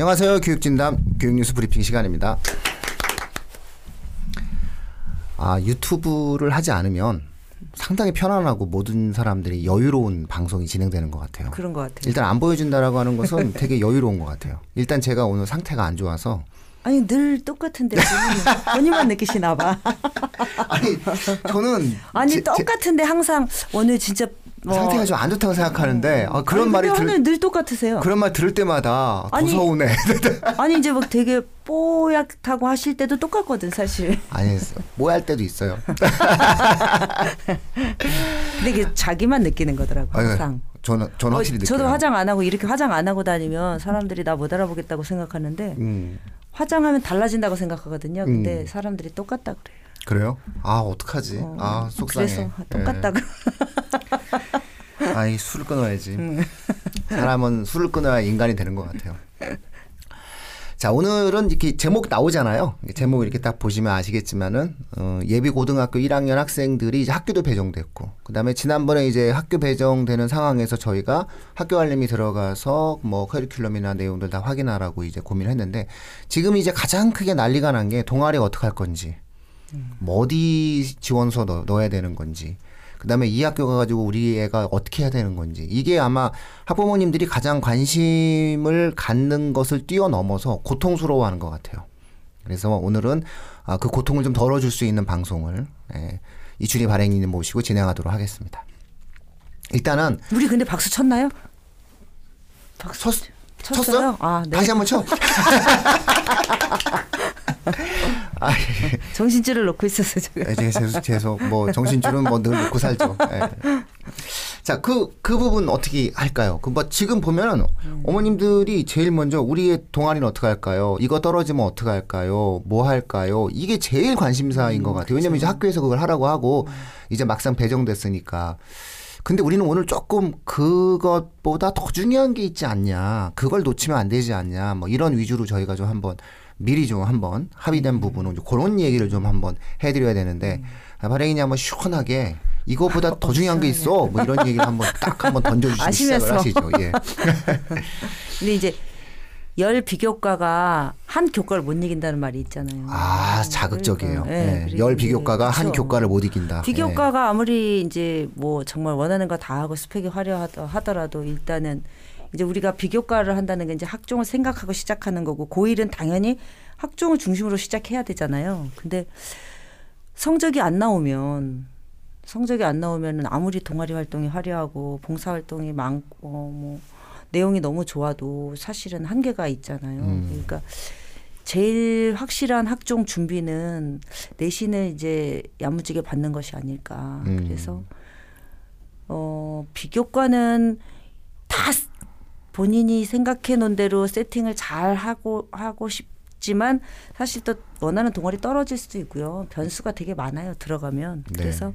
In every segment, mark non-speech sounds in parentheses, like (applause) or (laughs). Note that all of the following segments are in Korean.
안녕하세요. 교육진담 교육뉴스 브리핑 시간입니다. 아, 유튜브를 하지 않으면 상당히 편안하고 모든 사람들이 여유로운 방송이 진행되는 것 같아요. 그런 것 같아요. 일단 안 보여준다라고 하는 것은 되게 여유로운 것 같아요. 일단 제가 오늘 상태가 안 좋아서 아니 늘 똑같은데 본인만 느끼시나 봐. (laughs) 아니 저는 아니 제- 제 똑같은데 항상 오늘 진짜 뭐 상태가 좀 안 좋다고 생각하는데 아, 그런 아니, 말이 들 늘 똑같으세요. 그런 말 들을 때마다 더 아니. (laughs) 아니 이제 막 되게 뽀얗다고 하실 때도 똑같거든 사실. 아니 뭐할 때도 있어요. (laughs) 근데 이게 자기만 느끼는 거더라고 항상. 저는 저는 어, 확실히 느껴요. 저도 화장 안 하고 이렇게 화장 안 하고 다니면 사람들이 나 못 알아보겠다고 생각하는데 음, 화장하면 달라진다고 생각하거든요. 근데 음. 사람들이 똑같다 그래요. 그래요? 아 어떡하지? 어, 아 속상해. 그래서 똑같다고. 예. (laughs) 아이 술을 끊어야지. 음. (laughs) 사람은 술을 끊어야 인간이 되는 것 같아요. 자 오늘은 이렇게 제목 나오잖아요. 제목 이렇게 딱 보시면 아시겠지만은 어, 예비 고등학교 1학년 학생들이 이제 학교도 배정됐고 그다음에 지난번에 이제 학교 배정되는 상황에서 저희가 학교 알림이 들어가서 뭐 커리큘럼이나 내용들 다 확인하라고 이제 고민했는데 지금 이제 가장 크게 난리가 난 게 동아리 어떻게 할 건지 뭐 어디 지원서 넣, 넣어야 되는 건지 그다음에 이 학교 가가지고 우리 애가 어떻게 해야 되는 건지 이게 아마 학부모님들이 가장 관심을 갖는 것을 뛰어넘어서 고통스러워하는 것 같아요. 그래서 오늘은 아, 그 고통을 좀 덜어줄 수 있는 방송을 예, 이준희 발행인님 모시고 진행하도록 하겠습니다. 일단은 우리 근데 박수 쳤나요? 박수 쳤, 쳤어요? 쳤어요? 아, 네. 다시 한번 쳐. (laughs) (laughs) 아, 정신줄을 놓고 있었어요, 제가. 예, 계속 계속 뭐 정신줄은 뭐 늘 놓고 살죠. 예. 자, 그, 그 부분 어떻게 할까요? 그 뭐 지금 보면 어머님들이 제일 먼저 우리의 동아리는 어떻게 할까요? 이거 떨어지면 어떻게 할까요? 뭐 할까요? 이게 제일 관심사인 것 같아요. 왜냐면 이제 학교에서 그걸 하라고 하고 이제 막상 배정됐으니까. 근데 우리는 오늘 조금 그것보다 더 중요한 게 있지 않냐. 그걸 놓치면 안 되지 않냐. 뭐 이런 위주로 저희가 좀 한번 미리 좀 한번 합의된 부분은 좀 그런 얘기를 좀 한번 해드려야 되는데 아, 발행인이 한번 시원하게 이거보다 더 중요한 게 있어. 뭐 이런 얘기를 한번 (laughs) 딱 한번 던져주시면 시작을. 하시죠. 예. (laughs) 근데 이제 열 비교과가 한 교과를 못 이긴다는 말이 있잖아요. 아 자극적이에요. 그러니까, 예. 그리고 열 비교과가 한 그렇죠. 교과를 못 이긴다. 예. 비교과가 아무리 이제 뭐 정말 원하는 거 다 하고 스펙이 화려하더라도 일단은 이제 우리가 비교과를 한다는 게 이제 학종을 생각하고 시작하는 거고 고1은 당연히 학종을 중심으로 시작해야 되잖아요. 근데 성적이 안 나오면 성적이 안 나오면은 아무리 동아리 활동이 화려하고 봉사 활동이 많고 뭐 내용이 너무 좋아도 사실은 한계가 있잖아요. 음. 그러니까 제일 확실한 학종 준비는 내신을 이제 야무지게 받는 것이 아닐까. 음. 그래서 어 비교과는 다 스- 본인이 생각해 놓은 대로 세팅을 잘 하고 하고 싶지만 사실 또 원하는 동아리 떨어질 수도 있고요. 변수가 되게 많아요. 들어가면. 네. 그래서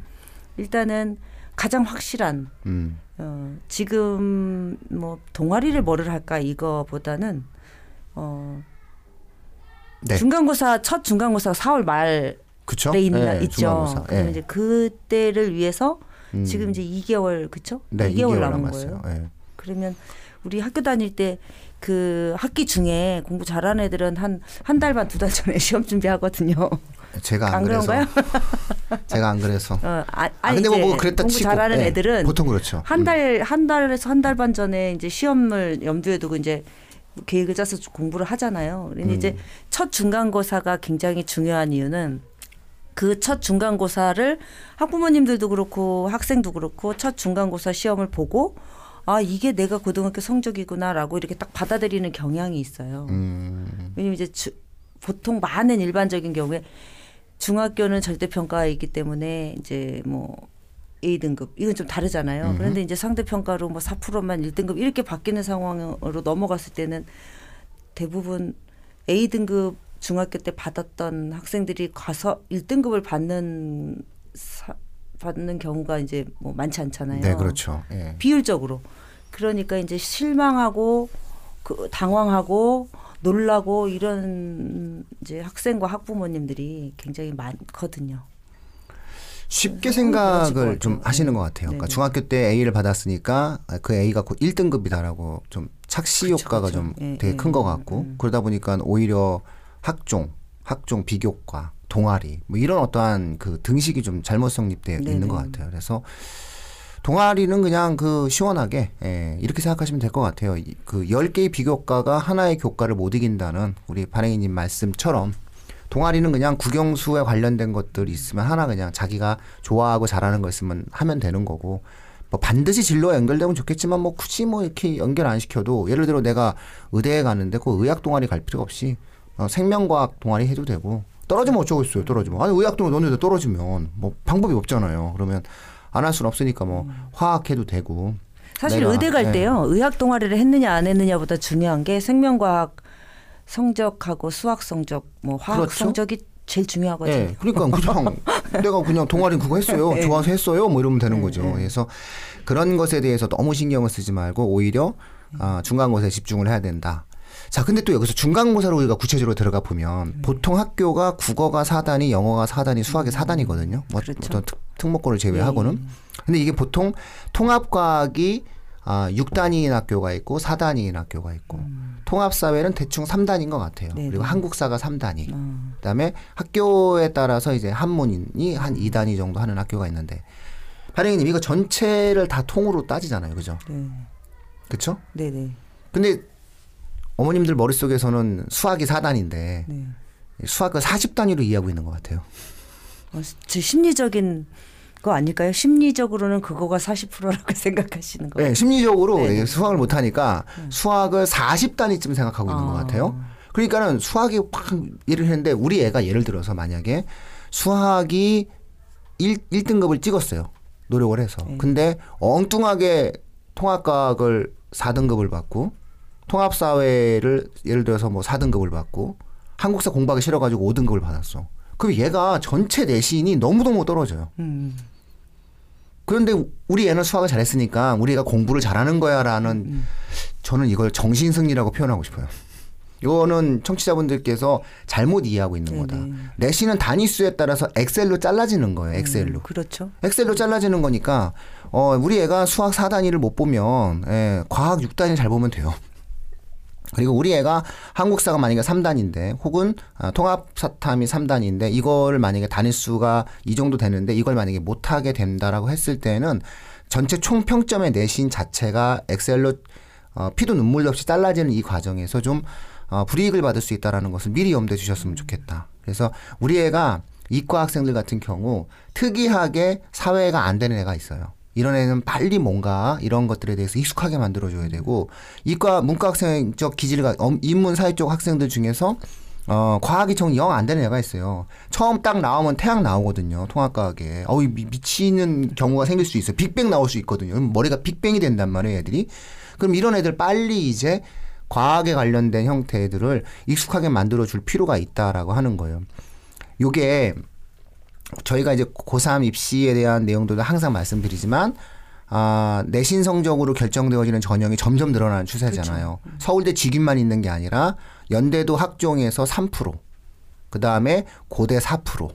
일단은 가장 확실한 음. 어, 지금 뭐 동아리를 뭐를 할까 이거보다는 어, 네. 중간고사 첫 중간고사가 4월 말에? 있나 예, 있죠. 그러면 예. 이제 그때를 위해서 음. 지금 이제 2개월 그쵸? 네, 2개월 2개월 남은 남았어요. 거예요. 예. 그러면 우리 학교 다닐 때 그 학기 중에 공부 잘하는 애들은 한 한 달 반 두 달 전에 (laughs) 시험 준비하거든요. 제가 안, 안 그래서? (laughs) 제가 안 그래서. 어, 아, 아 근데 뭐, 뭐 그랬다 공부 치고 잘하는 예. 애들은 보통 그렇죠. 한 달 한 달에서 한 달 반 전에 이제 시험을 염두에 두고 이제 계획을 짜서 공부를 하잖아요. 그런데 음. 이제 첫 중간고사가 굉장히 중요한 이유는 그 첫 중간고사를 학부모님들도 그렇고 학생도 그렇고 첫 중간고사 시험을 보고 아 이게 내가 고등학교 성적이구나라고 이렇게 딱 받아들이는 경향이 있어요. 음. 왜냐면 이제 주, 보통 많은 일반적인 경우에 중학교는 절대 평가가 있기 때문에 이제 뭐 A 등급 이건 좀 다르잖아요. 음흠. 그런데 이제 상대 평가로 뭐 4%만 1등급 이렇게 바뀌는 상황으로 넘어갔을 때는 대부분 A 등급 중학교 때 받았던 학생들이 가서 1등급을 받는 사, 받는 경우가 이제 뭐 많지 않잖아요. 네, 그렇죠. 예. 비율적으로. 그러니까 이제 실망하고 그 당황하고 놀라고 이런 이제 학생과 학부모님들이 굉장히 많거든요. 쉽게 생각을 것 좀. 하시는 네. 것 같아요. 그러니까 네. 중학교 때 A를 받았으니까 그 A가 곧 1등급이다라고 좀 착시 효과가 그쵸. 좀 예, 되게 예. 큰것 같고 음. 그러다 보니까 오히려 학종, 학종 비교과, 동아리 뭐 이런 어떠한 그 등식이 좀 잘못 성립되어 있는 네네. 것 같아요. 그래서 동아리는 그냥 그 시원하게 예, 이렇게 생각하시면 될 것 같아요. 이- 그 10개의 비교과가 하나의 교과를 못 이긴다는 우리 반행이님 말씀처럼 동아리는 그냥 국영수에 관련된 것들이 있으면 하나 그냥 자기가 좋아하고 잘하는 거 있으면 하면 되는 거고 뭐 반드시 진로에 연결되면 좋겠지만 뭐 굳이 뭐 이렇게 연결 안 시켜도 예를 들어 내가 의대에 가는데 그 의학 동아리 갈 필요가 없이 어, 생명과학 동아리 해도 되고 떨어지면 어쩌겠어요 떨어지면 아니 의학 동아리 너네들 떨어지면 뭐 방법이 없잖아요 그러면 안 할 수는 없으니까 뭐 화학 해도 되고 사실 내가, 의대 갈 예. 때요. 의학 동아리를 했느냐 안 했느냐보다 중요한 게 생명과학 성적하고 수학 성적, 뭐 화학 그렇죠. 성적이 제일 중요하거든요. 예, 그러니까 그냥 내가 그냥 동아리 그거 했어요. (laughs) 좋아서 했어요. 뭐 이러면 되는 거죠. 그래서 그런 것에 대해서 너무 신경을 쓰지 말고 오히려 아, 중간고사에 집중을 해야 된다. 자, 근데 또 여기서 중간고사로 우리가 구체적으로 들어가 보면 보통 학교가 국어가 4단위, 영어가 4단위, 수학이 4단위거든요. 뭐 그렇죠. 어떤 특, 특목고를 제외하고는. 예. 근데 이게 보통 통합과학이 아, 6단위인 학교가 있고 4단위인 학교가 있고 통합사회는 대충 3단위인 것 같아요. 음. 네네. 그리고 한국사가 3단위. 어, 그다음에 학교에 따라서 이제 한문이 한 2단위 정도 하는 학교가 있는데 발행이님 이거 전체를 다 통으로 따지잖아요, 그죠? 네, 그렇죠? 네, 네, 근데 어머님들 머릿속에서는 수학이 4단인데 네. 수학을 40단위로 이해하고 있는 것 같아요. 어, 제 심리적인 거 아닐까요? 심리적으로는 그거가 40%라고 (laughs) 생각하시는 거예요. 네, 심리적으로 네네. 이게 수학을 못 하니까 수학을 40단위쯤 생각하고 있는 것 아. 같아요. 그러니까는 수학이 확 일을 했는데 우리 애가 예를 들어서 만약에 수학이 1, 1등급을 찍었어요. 노력을 해서. 네. 근데 엉뚱하게 통합과학을 4등급을 받고 통합사회를 예를 들어서 뭐 4등급을 받고 한국사 공부하기 싫어가지고 5등급을 받았어. 그럼 얘가 전체 내신이 너무너무 떨어져요. 음, 그런데 우리 애는 수학을 잘했으니까 우리가 공부를 잘하는 거야라는 저는 이걸 정신승리라고 표현하고 싶어요. 이거는 청취자분들께서 잘못 이해하고 있는 거다. 네네. 내신은 단위수에 따라서 엑셀로 잘라지는 거예요. 엑셀로. 그렇죠. 엑셀로 잘라지는 거니까 어, 우리 애가 수학 4단위를 못 보면 예, 과학 6단위 잘 보면 돼요. 그리고 우리 애가 한국사가 만약에 3단인데 혹은 아, 통합사탐이 3단인데 이거를 만약에 단위수가 이 정도 되는데 이걸 만약에 못하게 된다라고 했을 때는 전체 총 평점의 내신 자체가 엑셀로 어, 피도 눈물도 없이 잘라지는 이 과정에서 좀 어, 불이익을 받을 수 있다라는 것을 미리 염두에 주셨으면 좋겠다. 그래서 우리 애가 이과 학생들 같은 경우 특이하게 사회가 안 되는 애가 있어요. 이런 애는 빨리 뭔가 이런 것들에 대해서 익숙하게 만들어줘야 되고 이과 문과 학생적 기질가 엄- 인문 사회 쪽 학생들 중에서 어, 과학이 정 영 안 되는 애가 있어요. 처음 딱 나오면 태양 나오거든요. 통합과학에. 어우, 미, 미치는 경우가 생길 수 있어요. 빅뱅 나올 수 있거든요. 머리가 빅뱅이 된단 말이에요, 애들이. 그럼 이런 애들 빨리 이제 과학에 관련된 형태들을 익숙하게 만들어 줄 필요가 있다라고 하는 거예요. 요게 저희가 이제 고3 입시에 대한 내용들도 항상 말씀드리지만 아, 내신 성적으로 결정되어지는 전형이 점점 늘어나는 추세잖아요. 서울대 직윤만 있는 게 아니라 연대도 학종에서 3%, 그 다음에 고대 4%.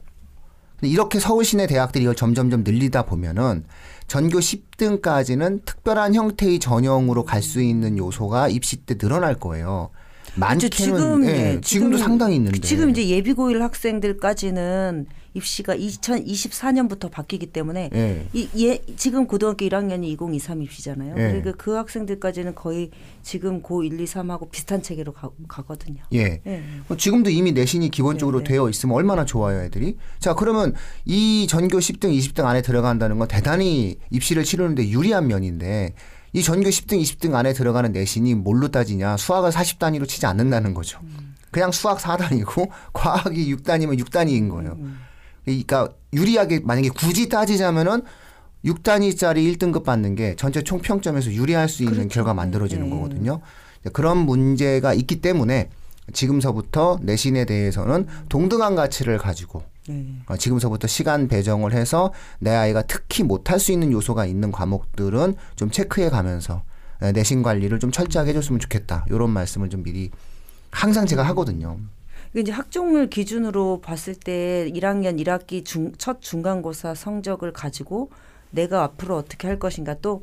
근데 이렇게 서울 시내 대학들이 이걸 점점점 늘리다 보면은 전교 10등까지는 특별한 형태의 전형으로 갈 수 있는 요소가 입시 때 늘어날 거예요. 많게는 지금 예, 예, 지금도 지금- 상당히 있는데 지금 이제 예비고일 학생들까지는 입시가 2024년부터 바뀌기 때문에 예. 이, 예, 지금 고등학교 1학년이 2023 입시잖아요. 예. 그러니까 그 학생들까지는 거의 지금 고 1, 2, 3하고 비슷한 체계로 가, 가거든요. 예. 예. 뭐 지금도 이미 내신이 기본적으로 네, 네. 되어 있으면 얼마나 좋아요, 애들이. 자, 그러면 이 전교 10등, 20등 안에 들어간다는 건 대단히 입시를 치르는데 유리한 면인데 이 전교 10등, 20등 안에 들어가는 내신이 뭘로 따지냐? 수학을 40단위로 치지 않는다는 거죠. 그냥 수학 4단위고 (laughs) 과학이 6단위면 6단위인 거예요. 그러니까 유리하게 만약에 굳이 따지자면은 6단위짜리 1등급 받는 게 전체 총 평점에서 유리할 수 있는 결과 만들어지는 네. 거거든요. 그런 문제가 있기 때문에 지금서부터 내신에 대해서는 동등한 가치를 가지고 네. 어, 지금서부터 시간 배정을 해서 내 아이가 특히 못할 수 있는 요소가 있는 과목들은 좀 체크해 가면서 에, 내신 관리를 좀 철저하게 해줬으면 좋겠다. 이런 말씀을 좀 미리 항상 제가 하거든요. 이제 학종을 기준으로 봤을 때 1학년 1학기 중, 첫 중간고사 성적을 가지고 내가 앞으로 어떻게 할 것인가. 또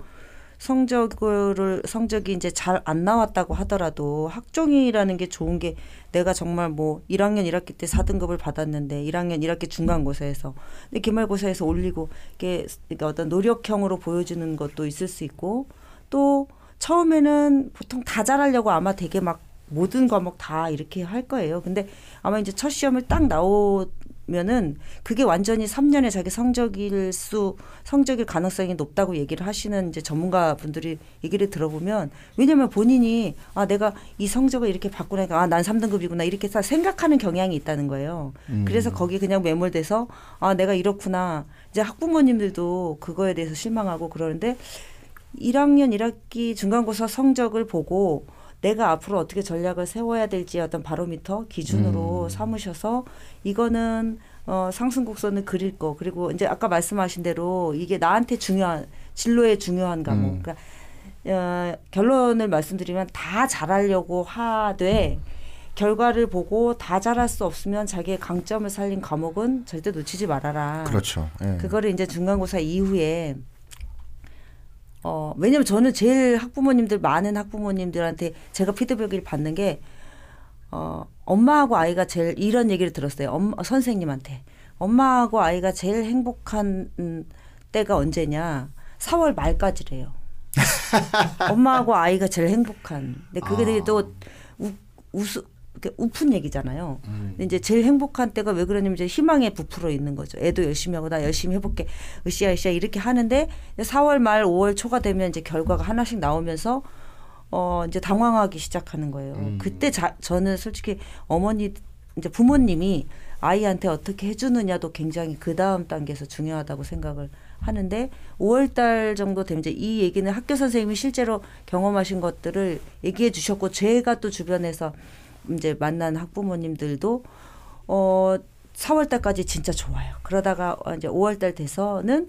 성적을 성적이 이제 잘 안 나왔다고 하더라도 학종이라는 게 좋은 게 내가 정말 뭐 1학년 1학기 때 4등급을 받았는데 1학년 1학기 중간고사에서 근데 기말고사에서 올리고 이게 그러니까 어떤 노력형으로 보여주는 것도 있을 수 있고 또 처음에는 보통 다 잘하려고 아마 되게 막 모든 과목 다 이렇게 할 거예요. 근데 아마 이제 첫 시험을 딱 나오면은 그게 완전히 3년에 자기 성적일 수 성적일 가능성이 높다고 얘기를 하시는 이제 전문가 분들이 얘기를 들어보면 왜냐면 본인이 아 내가 이 성적을 이렇게 나니까 아난 3등급이구나 이렇게 다 생각하는 경향이 있다는 거예요. 그래서 거기 그냥 매몰돼서 아 내가 이렇구나. 이제 학부모님들도 그거에 대해서 실망하고 그러는데 1학년 1학기 중간고사 성적을 보고 내가 앞으로 어떻게 전략을 세워야 될지 어떤 바로미터 기준으로 음. 삼으셔서 이거는 어, 상승 곡선을 그릴 거 그리고 이제 아까 말씀하신 대로 이게 나한테 중요한 진로에 중요한 과목 음. 그러니까 어, 결론을 말씀드리면 다 잘하려고 하되 결과를 보고 다 잘할 수 없으면 자기의 강점을 살린 과목은 절대 놓치지 말아라. 그렇죠. 예. 그거를 이제 중간고사 이후에 어 왜냐면 저는 제일 학부모님들 많은 학부모님들한테 제가 피드백을 받는 게 어, 엄마하고 아이가 제일 이런 얘기를 들었어요. 엄마, 선생님한테. 엄마하고 아이가 제일 행복한 음, 때가 언제냐? 4월 말까지래요. (laughs) 엄마하고 아이가 제일 행복한. 근데 그게 아. 되게 또 우, 우스, 우픈 얘기잖아요. 음. 근데 이제 제일 행복한 때가 왜 그러냐면 이제 희망에 부풀어 있는 거죠. 애도 열심히 하고 나 열심히 해볼게. 으쌰 으쌰 이렇게 하는데 4월 말 5월 초가 되면 이제 결과가 하나씩 나오면서 어 이제 당황하기 시작하는 거예요. 음. 그때 자, 저는 솔직히 어머니 이제 부모님이 아이한테 어떻게 해주느냐도 굉장히 그 다음 단계에서 중요하다고 생각을 하는데 5월달 정도 되면 이제 이 얘기는 학교 선생님이 실제로 경험하신 것들을 얘기해 주셨고 제가 또 주변에서 이제 만난 학부모님들도 어 4월 달까지 진짜 좋아요. 그러다가 이제 5월 달 돼서는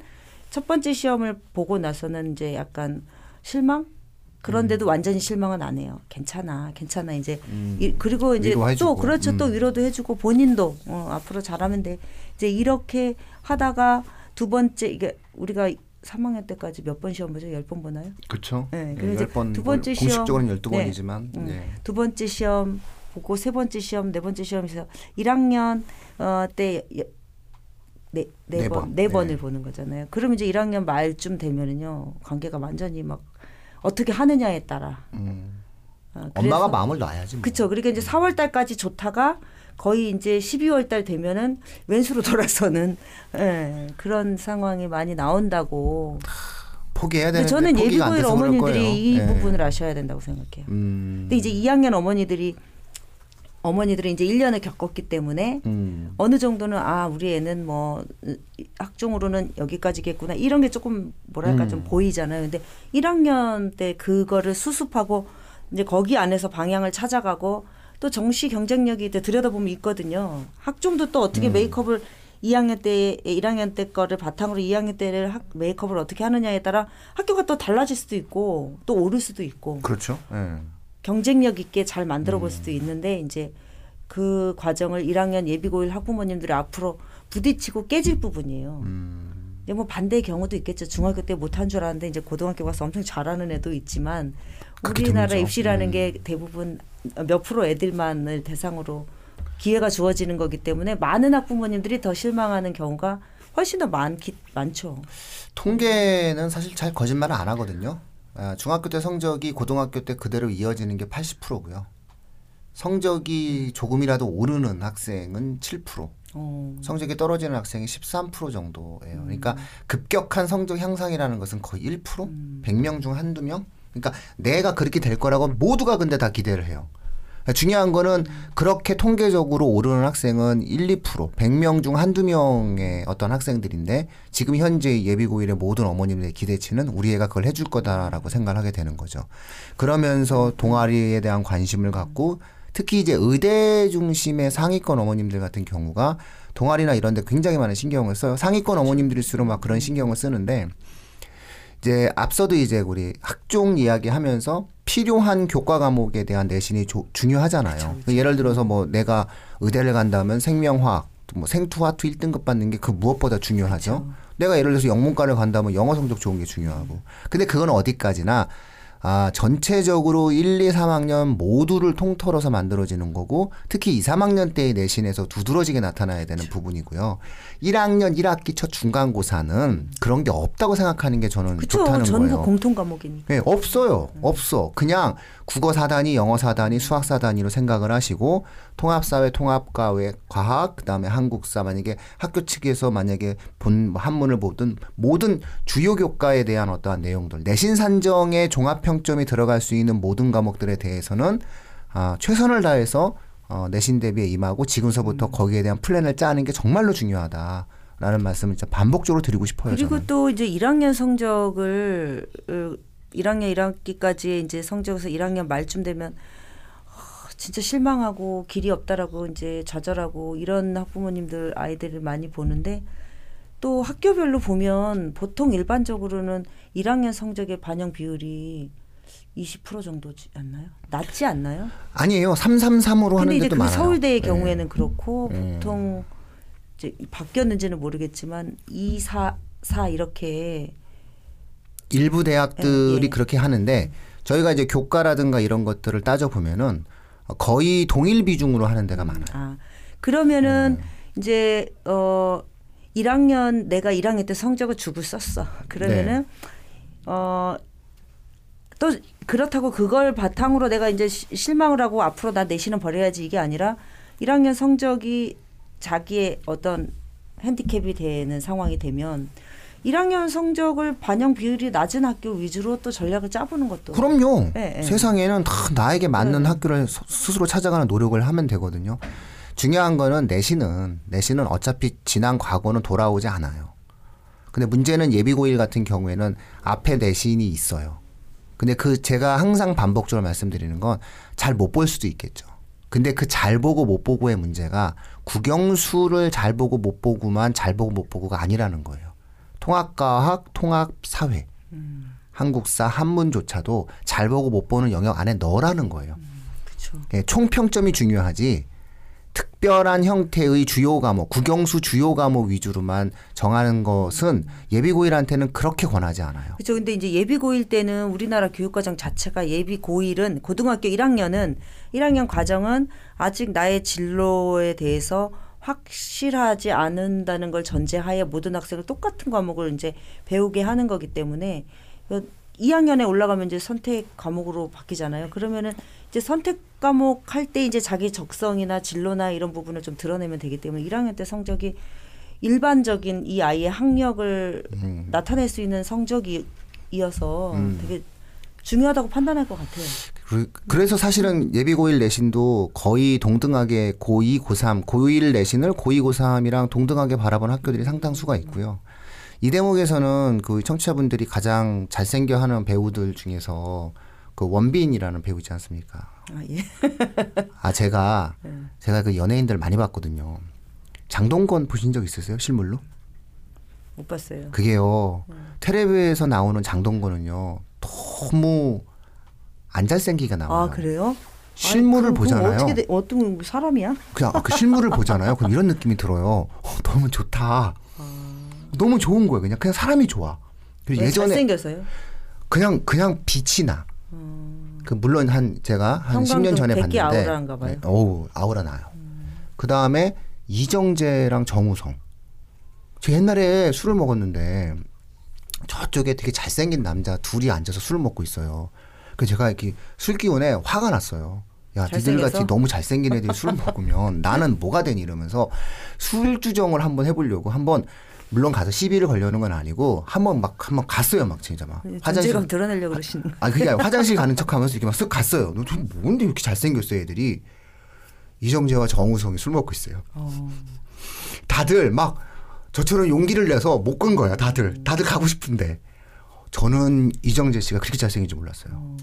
첫 번째 시험을 보고 나서는 이제 약간 실망 그런데도 완전히 실망은 안 해요. 괜찮아, 괜찮아. 이제 음. 이, 그리고 이제. 또 그렇죠. 또 음. 위로도 해주고 본인도 어, 앞으로 잘하면 돼. 이제 이렇게 하다가 두 번째 이게 우리가 3학년 때까지 몇 번 시험 보죠? 열번 보나요? 그렇죠. 네, 예, 그리고 이제 열 번, 두 번째 시험. 공식적으로는 12번이지만 예. 네. 음. 네. 두 번째 시험 보고 세 번째 시험, 네 번째 시험에서 1학년 어, 때 네, 네, 네 번, 번. 네 네. 번을 보는 거잖아요. 그러면 이제 1학년 말쯤 되면은요, 관계가 완전히 막 어떻게 하느냐에 따라. 음. 어, 엄마가 마음을 놔야지. 뭐. 그쵸. 그러니까 이제 4월 달까지 좋다가 거의 이제 12월 달 되면은 왼수로 돌아서는 예, 그런 상황이 많이 나온다고. 포기해야 되는데 저는 예비고일. 어머니들이 이 예. 부분을 아셔야 된다고 생각해요. 음. 근데 이제 2학년 어머니들이 어머니들이 이제 1년을 겪었기 때문에 음. 어느 정도는 아 우리 애는 뭐 학종으로는 여기까지겠구나 이런 게 조금 뭐랄까 음. 좀 보이잖아요. 근데 1학년 때 그거를 수습하고 이제 거기 안에서 방향을 찾아가고 또 정시 경쟁력이 이제 들여다보면 있거든요. 학종도 또 어떻게 음. 메이크업을 2학년 때 1학년 때 거를 바탕으로 2학년 때를 학, 메이크업을 어떻게 하느냐에 따라 학교가 또 달라질 수도 있고 또 오를 수도 있고 그렇죠. 예. 경쟁력 있게 잘 만들어 음. 볼 수도 있는데 이제 그 과정을 1학년 예비고일 학부모님들이 앞으로 부딪히고 깨질 부분이에요. 음. 이제 뭐 반대의 경우도 있겠죠. 중학교 때 못한 줄 알았는데 이제 고등학교 가서 엄청 잘하는 애도 있지만 우리나라. 입시라는 음. 게 대부분 몇 프로 애들만을 대상으로 기회가 주어지는 거기 때문에 많은 학부모님들이 더 실망하는 경우가 훨씬 더 많기 많죠. 통계는 사실 잘 거짓말을 안 하거든요. 아, 중학교 때 성적이 고등학교 때 그대로 이어지는 게 80%고요. 성적이 조금이라도 오르는 학생은 7%, 어. 성적이 떨어지는 학생이 13% 정도예요. 그러니까 급격한 성적 향상이라는 것은 거의 1%? 100명 중 한두 명? 그러니까 내가 그렇게 될 거라고 모두가 근데 다 기대를 해요. 중요한 거는 그렇게 통계적으로 오르는 학생은 1, 2%, 100명 중 한두 명의 어떤 학생들인데 지금 현재 예비고일의 모든 어머님들의 기대치는 우리 애가 그걸 해줄 거다라고 생각을 하게 되는 거죠. 그러면서 동아리에 대한 관심을 갖고 특히 이제 의대 중심의 상위권 어머님들 같은 경우가 동아리나 이런 데 굉장히 많은 신경을 써요. 상위권 어머님들일수록 막 그런 신경을 쓰는데 이제 앞서도 이제 우리 학종 이야기 하면서 필요한 교과 과목에 대한 내신이 조- 중요하잖아요. 예를 들어서 뭐 내가 의대를 간다면 생명화학 뭐 생투하투 1등급 받는 게 그 무엇보다 중요하죠. 내가 예를 들어서 영문과를 간다면 영어 성적 좋은 게 중요하고. 근데 그건 어디까지나 아, 전체적으로 1, 2, 3학년 모두를 통틀어서 만들어지는 거고 특히 2, 3학년 때의 내신에서 두드러지게 나타나야 되는 부분이고요. 1학년 1학기 첫 중간고사는 그런 게 없다고 생각하는 게 저는 그쵸. 좋다는 전부 거예요. 공통 과목이니까. 네, 없어요. 없어. 그냥 국어 4단위, 영어 4단위, 수학 4단위로 생각을 하시고 통합사회, 통합과외, 과학, 그다음에 한국사 만약에 학교 측에서 만약에 본 한문을 보든 모든 주요 교과에 대한 어떠한 내용들, 내신 산정에 종합 평 점이 들어갈 수 있는 모든 과목들에 대해서는 아, 최선을 다해서 어, 내신 대비에 임하고 지금서부터 거기에 대한 플랜을 짜는 게 정말로 중요하다 라는 말씀을 진짜 반복적으로 드리고 싶어요. 그리고 저는. 또 이제 1학년 성적을 어, 1학년 1학기까지 이제 성적에서 1학년 말쯤 되면 어, 진짜 실망하고 길이 없다라고 이제 좌절하고 이런 학부모님들 아이들을 많이 보는데 또 학교별로 보면 보통 일반적으로는 1학년 성적의 반영 비율이 20% 정도지 않나요? 낮지 않나요? 아니에요. 333으로 하는 데도 그 많아요. 서울대의 네. 경우에는 그렇고 음. 보통 이제 바뀌었는지는 모르겠지만 2, 4, 4 이렇게 일부 대학들이 예, 예. 그렇게 하는데 저희가 이제 교과라든가 이런 것들을 따져 보면은 거의 동일 비중으로 하는 데가 많아요. 아 그러면은 음. 이제 어 1학년 내가 1학년 때 성적을 주고 썼어. 그러면은 네. 어 또 그렇다고 그걸 바탕으로 내가 이제 시- 실망을 하고 앞으로 나 내신은 버려야지 이게 아니라 1학년 성적이 자기의 어떤 핸디캡이 되는 상황이 되면 1학년 성적을 반영 비율이 낮은 학교 위주로 또 전략을 짜보는 것도 그럼요. 예, 예. 세상에는 다 나에게 맞는 네. 학교를 스- 스스로 찾아가는 노력을 하면 되거든요. 중요한 거는 내신은 내신은 어차피 지난 과거는 돌아오지 않아요. 근데 문제는 예비고일 같은 경우에는 앞에 내신이 있어요. 근데 그 제가 항상 반복적으로 말씀드리는 건 잘 못 볼 수도 있겠죠. 근데 그 잘 보고 못 보고의 문제가 국영수를 잘 보고 못 보고만 잘 보고 못 보고가 아니라는 거예요. 통합과학, 통합사회, 한국사, 한문조차도 잘 보고 못 보는 영역 안에 넣으라는 거예요. 그렇죠. 예, 총평점이 중요하지 특별한 형태의 주요 과목, 국영수 주요 과목 위주로만 정하는 것은 예비고일한테는 그렇게 권하지 않아요. 그렇죠. 근데 이제 예비 고1 때는 우리나라 교육과정 자체가 예비 고1은 고등학교 1학년은 1학년 과정은 아직 나의 진로에 대해서 확실하지 않는다는 걸 전제하에 모든 학생을 똑같은 과목을 이제 배우게 하는 거기 때문에 2학년에 올라가면 이제 선택 과목으로 바뀌잖아요. 그러면은 이제 선택 과목 할 때 이제 자기 적성이나 진로나 이런 부분을 좀 드러내면 되기 때문에 1학년 때 성적이 일반적인 이 아이의 학력을 음. 나타낼 수 있는 성적이어서 되게 중요하다고 판단할 것 같아요. 그- 그래서 사실은 예비고일 내신도 거의 동등하게 고2, 고3, 고1 내신을 고2, 고3이랑 동등하게 바라본 학교들이 상당수가 있고요. 이 대목에서는 그 청취자분들이 가장 잘생겨 하는 배우들 중에서 그 원빈이라는 배우 있지 않습니까? 아, 예. (laughs) 아 제가 제가 그 연예인들 많이 봤거든요. 장동건 보신 적 있으세요? 실물로? 못 봤어요. 그게요. 텔레비에서 나오는 장동건은요. 너무 안 잘생기게 나와요. 아, 그래요? 실물을 아니, 보잖아요. 어떻게 돼? 어떤 사람이야? 그냥 그 실물을 보잖아요. 그럼 이런 느낌이 들어요. 어, 너무 좋다. 너무 좋은 거예요. 그냥 그냥 사람이 좋아. 그리고 왜 예전에 잘생겨서요? 그냥 그냥 빛이 나. 그 물론 한 제가 한 형광등 10년 전에 봤는데 아우라인가 봐요. 네, 어우 아우라 나요. 그 다음에 이정재랑 정우성. 저 옛날에 술을 먹었는데 저쪽에 되게 잘생긴 남자 둘이 앉아서 술을 먹고 있어요. 그래서 제가 이렇게 술 기운에 화가 났어요. 야, 니들? 같이 너무 잘생긴 애들이 술을 먹으면 나는 뭐가 되니 이러면서 술 주정을 한번 해보려고 한번 물론 가서 시비를 걸려는 건 아니고 한 번 막 한 번 갔어요 막 진짜 막 존재감 드러내려고 그러시는 거. 아 그게 아니라 화장실 가는 척하면서 이렇게 막 쓱 갔어요. 너좀 뭔데 이렇게 잘생겼어 애들이 이정재와 정우성이 술 먹고 있어요. 어. 다들 막 저처럼 용기를 내서 못간 거야. 다들 다들 가고 싶은데 저는 이정재 씨가 그렇게 잘생긴지 몰랐어요.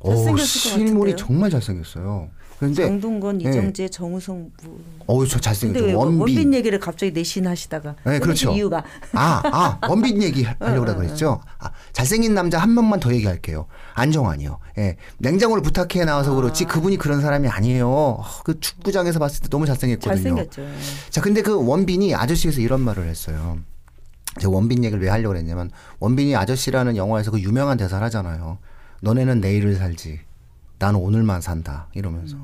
오, 잘생겼을 것 실물이? 정말 잘생겼어요. 그런데 장동건, 예. 이정재, 정우성 뭐. 어우 저 잘생겼죠. 왜 원빈. 원빈 얘기를 갑자기 내신하시다가 네, 그렇죠. 이유가 아, 아, (laughs) 원빈 얘기 하려고 그랬죠. 아, 잘생긴 남자 한 명만 더 얘기할게요. 안정환이요. 예. 냉장고를 부탁해 나와서 그렇지 그분이 그런 사람이 아니에요. 어, 그 축구장에서 봤을 때 너무 잘생겼거든요. 잘생겼죠. 자, 근데 그 원빈이 아저씨에서 이런 말을 했어요. 제가 원빈 얘기를 왜 하려고 그랬냐면 원빈이 아저씨라는 영화에서 그 유명한 대사를 하잖아요. 너네는 내일을 살지. 나는 오늘만 산다. 이러면서.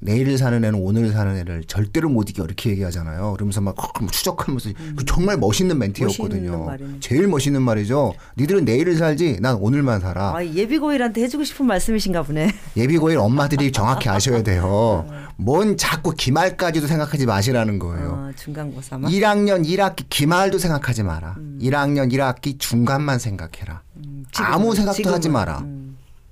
내일을 사는 애는 오늘 사는 애를 절대로 못 이겨 이렇게 얘기하잖아요. 그러면서 막 추적하면서 그 정말 멋있는 멘트였거든요. 멋있는. 제일 멋있는 말이죠. 니들은 내일을 살지 난 오늘만 살아. 아, 예비고일한테 해주고 싶은 말씀이신가 보네. (laughs) 예비고일 엄마들이 정확히 아셔야 돼요. 뭔 자꾸 기말까지도 생각하지 마시라는 거예요. 어, 중간고사만. 1학년 1학기 기말도 생각하지 마라. 1학년 1학기 중간만 생각해라. 음, 아무 생각도 지금은. 하지 마라.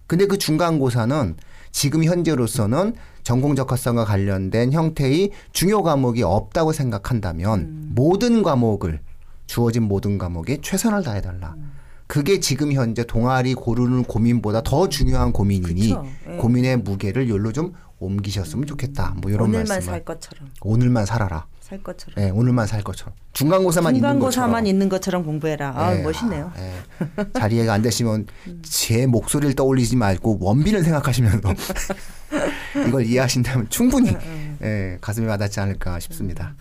음. 근데 그 중간고사는 지금 현재로서는 전공 적합성과 관련된 형태의 중요 과목이 없다고 생각한다면 음. 모든 과목을 주어진 모든 과목에 최선을 다해달라. 음. 그게 지금 현재 동아리 고르는 고민보다 더 중요한 고민이니 그쵸. 예. 고민의 무게를 열로 좀 옮기셨으면 좋겠다. 뭐 이런 오늘만 말씀을 살 것처럼. 오늘만 살아라. 살 것처럼. 예, 오늘만 살 것처럼. 중간고사만 있는 중간고사만 것처럼. 있는 것처럼 공부해라. 아, 예, 멋있네요. 아, 예. 잘 이해가 안 되시면 제 목소리를 떠올리지 말고 원빈을 생각하시면서 (laughs) 이걸 이해하신다면 충분히 예, 가슴에 와닿지 않을까 싶습니다.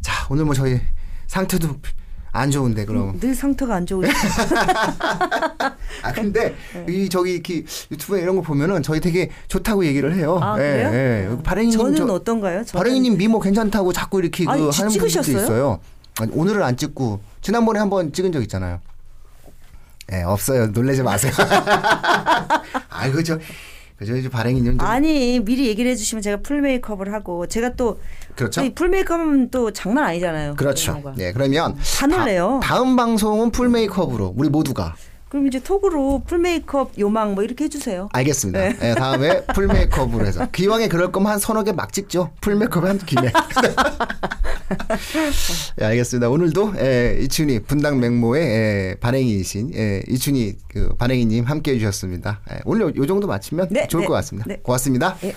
자, 오늘 뭐 저희 상태도 안 좋은데 그럼 늘 상태가 안 좋으시죠. (laughs) 아 근데 네. 이 저기 이렇게 유튜브에 이런 거 보면은 저희 되게 좋다고 얘기를 해요. 아, 예, 그래요? 예. 바랭이님 저는 저- 어떤가요? 저는 바랭이님 미모 괜찮다고 자꾸 이렇게 그 아니, 하는 지- 분들도? 있어요. 아니, 오늘은 안 찍고 지난번에 한번 찍은 적 있잖아요. 예, 없어요. 놀라지 마세요. (laughs) 아, 그죠. 그죠. 이제 좀 아니 미리 얘기를 해주시면 제가 full 메이크업을 하고 제가 또 그렇죠. full 메이크업은 또 장난 아니잖아요. 그렇죠. 영화가. 네, 그러면 다 놀래요. 다, 음 방송은 full 메이크업으로 우리 모두가 그럼 이제 톡으로 full 메이크업 요망 뭐 이렇게 해주세요. 알겠습니다. 네. 예, 다음에 (laughs) full 메이크업으로 해서 기왕에 그럴 거면 한 서너 개 막 찍죠. full 메이크업 한 김에. 예, (laughs) 알겠습니다. 오늘도 예, 이춘희 분당 맹모의 예, 반행이이신 예, 이춘희 그 반행이님 함께 해 주셨습니다. 예, 오늘 요 정도 마치면 네, 좋을 네, 것 같습니다. 네. 고맙습니다. 예.